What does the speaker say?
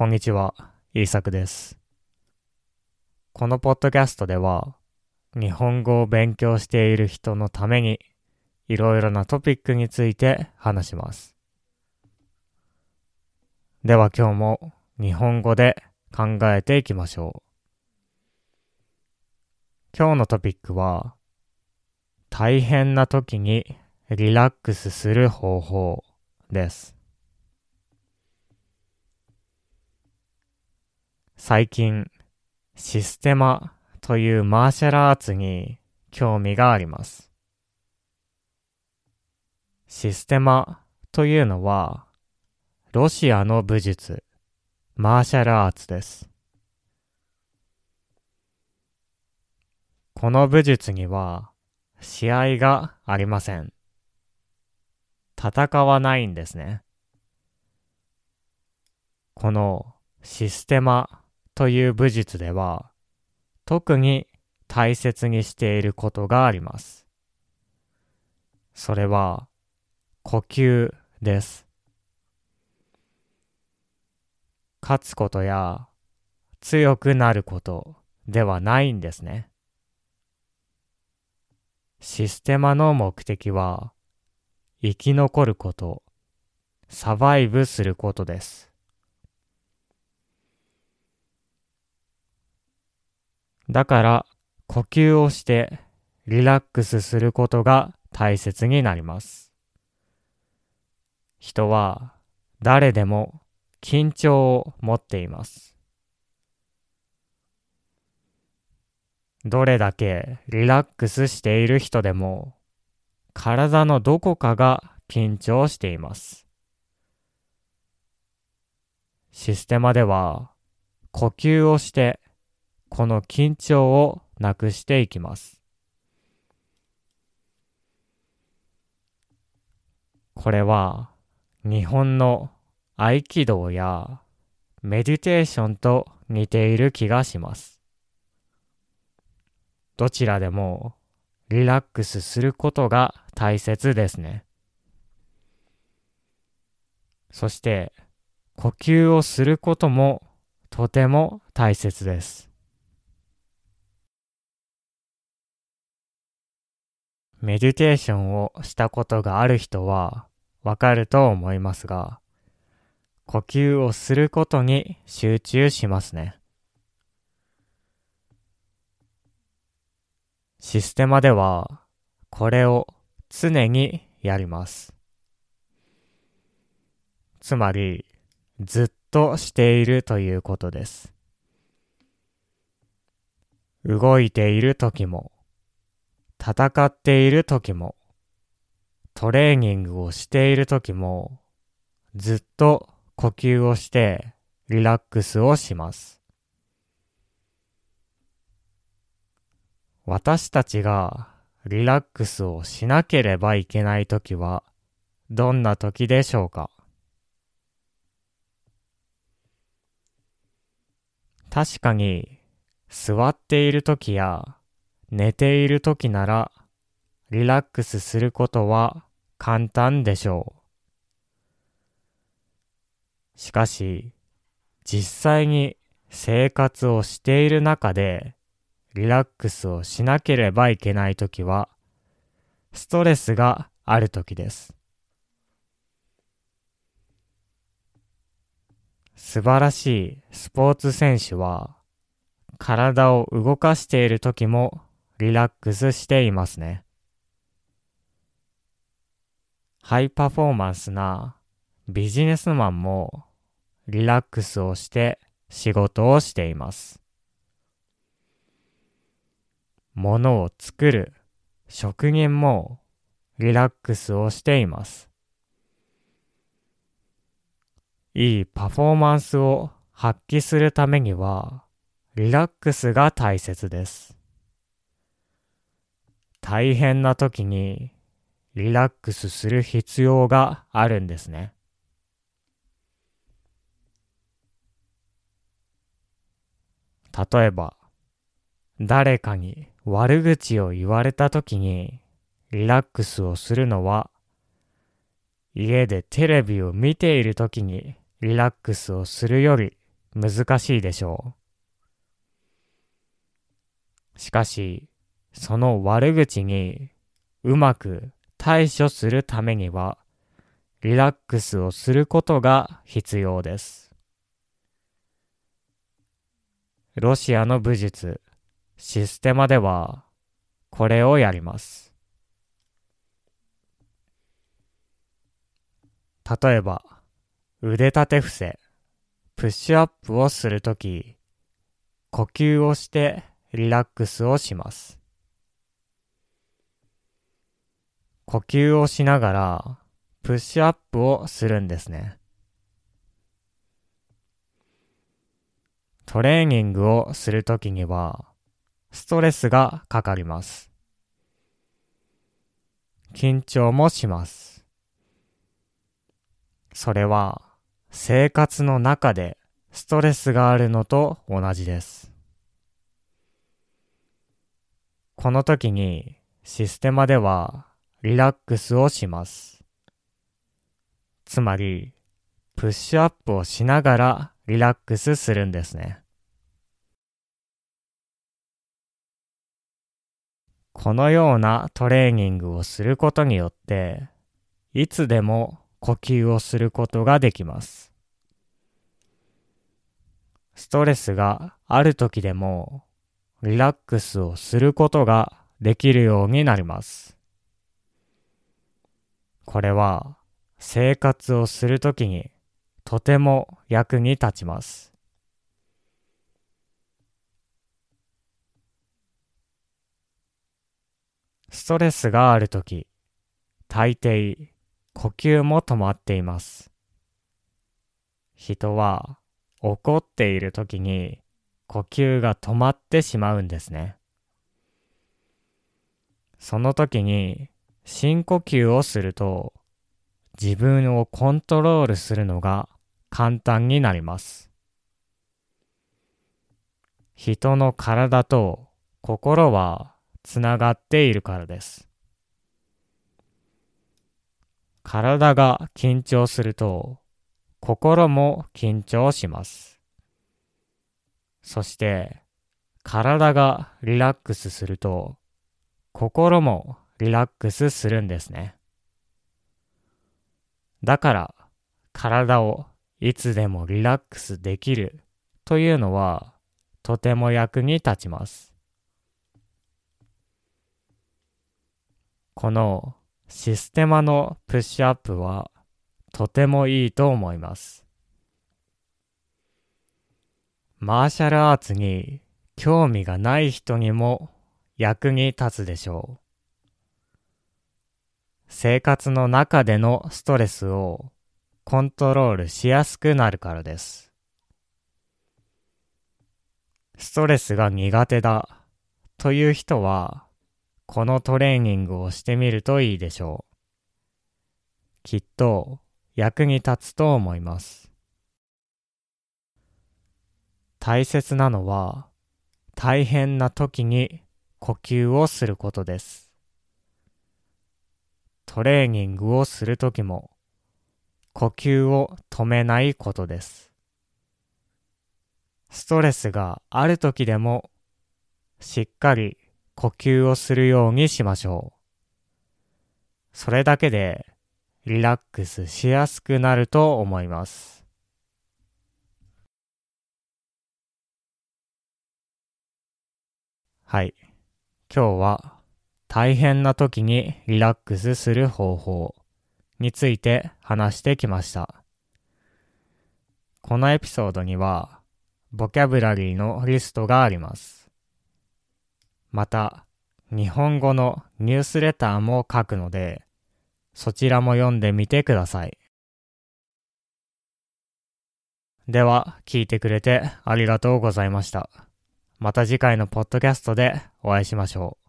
こんにちは、イーサクです。このポッドキャストでは、日本語を勉強している人のために、いろいろなトピックについて話します。では今日も日本語で考えていきましょう。今日のトピックは、大変な時にリラックスする方法です。最近、システマというマーシャルアーツに興味があります。システマというのは、ロシアの武術、マーシャルアーツです。この武術には、試合がありません。戦わないんですね。このシステマという武術では、特に大切にしていることがあります。それは、呼吸です。勝つことや強くなることではないんですね。システマの目的は、生き残ること、サバイブすることです。だから、呼吸をしてリラックスすることが大切になります。人は誰でも緊張を持っています。どれだけリラックスしている人でも体のどこかが緊張しています。システマでは呼吸をしてこの緊張をなくしていきます。これは日本の合気道やメディテーションと似ている気がします。どちらでもリラックスすることが大切ですね。そして呼吸をすることもとても大切です。メディテーションをしたことがある人はわかると思いますが、呼吸をすることに集中しますね。システマではこれを常にやります。つまりずっとしているということです。動いている時も戦っている時も、トレーニングをしている時も、ずっと呼吸をしてリラックスをします。私たちがリラックスをしなければいけない時は、どんな時でしょうか？確かに、座っている時や、寝ている時ならリラックスすることは簡単でしょう。しかし、実際に生活をしている中でリラックスをしなければいけない時はストレスがある時です。素晴らしいスポーツ選手は体を動かしている時もリラックスしていますね。ハイパフォーマンスなビジネスマンもリラックスをして仕事をしています。物を作る職人もリラックスをしています。いいパフォーマンスを発揮するためにはリラックスが大切です。大変な時にリラックスする必要があるんですね。例えば、誰かに悪口を言われた時にリラックスをするのは、家でテレビを見ている時にリラックスをするより難しいでしょう。しかし、その悪口にうまく対処するためには、リラックスをすることが必要です。ロシアの武術、システマでは、これをやります。例えば、腕立て伏せ、プッシュアップをするとき、呼吸をしてリラックスをします。呼吸をしながらプッシュアップをするんですね。トレーニングをするときにはストレスがかかります。緊張もします。それは生活の中でストレスがあるのと同じです。この時にシステマではリラックスをします。つまり、プッシュアップをしながらリラックスするんですね。このようなトレーニングをすることによって、いつでも呼吸をすることができます。ストレスがある時でもリラックスをすることができるようになります。これは生活をするときにとても役に立ちます。ストレスがあるとき、大抵呼吸も止まっています。人は怒っている時に呼吸が止まってしまうんですね。その時に深呼吸をすると自分をコントロールするのが簡単になります。人の体と心はつながっているからです。体が緊張すると、心も緊張します。そして、体がリラックスすると、心もリラックスするんですね。だから、体をいつでもリラックスできるというのは、とても役に立ちます。このシステマのプッシュアップはとてもいいと思います。マーシャルアーツに興味がない人にも役に立つでしょう。生活の中でのストレスをコントロールしやすくなるからです。ストレスが苦手だという人はこのトレーニングをしてみるといいでしょう。きっと役に立つと思います。大切なのは大変な時に呼吸をすることです。トレーニングをするときも呼吸を止めないことです。ストレスがある時でもしっかり呼吸をするようにしましょう。それだけでリラックスしやすくなると思います。はい。今日は大変な時にリラックスする方法について話してきました。このエピソードにはボキャブラリーのリストがあります。また、日本語のニュースレターも書くので、そちらも読んでみてください。では、聞いてくれてありがとうございました。また次回のポッドキャストでお会いしましょう。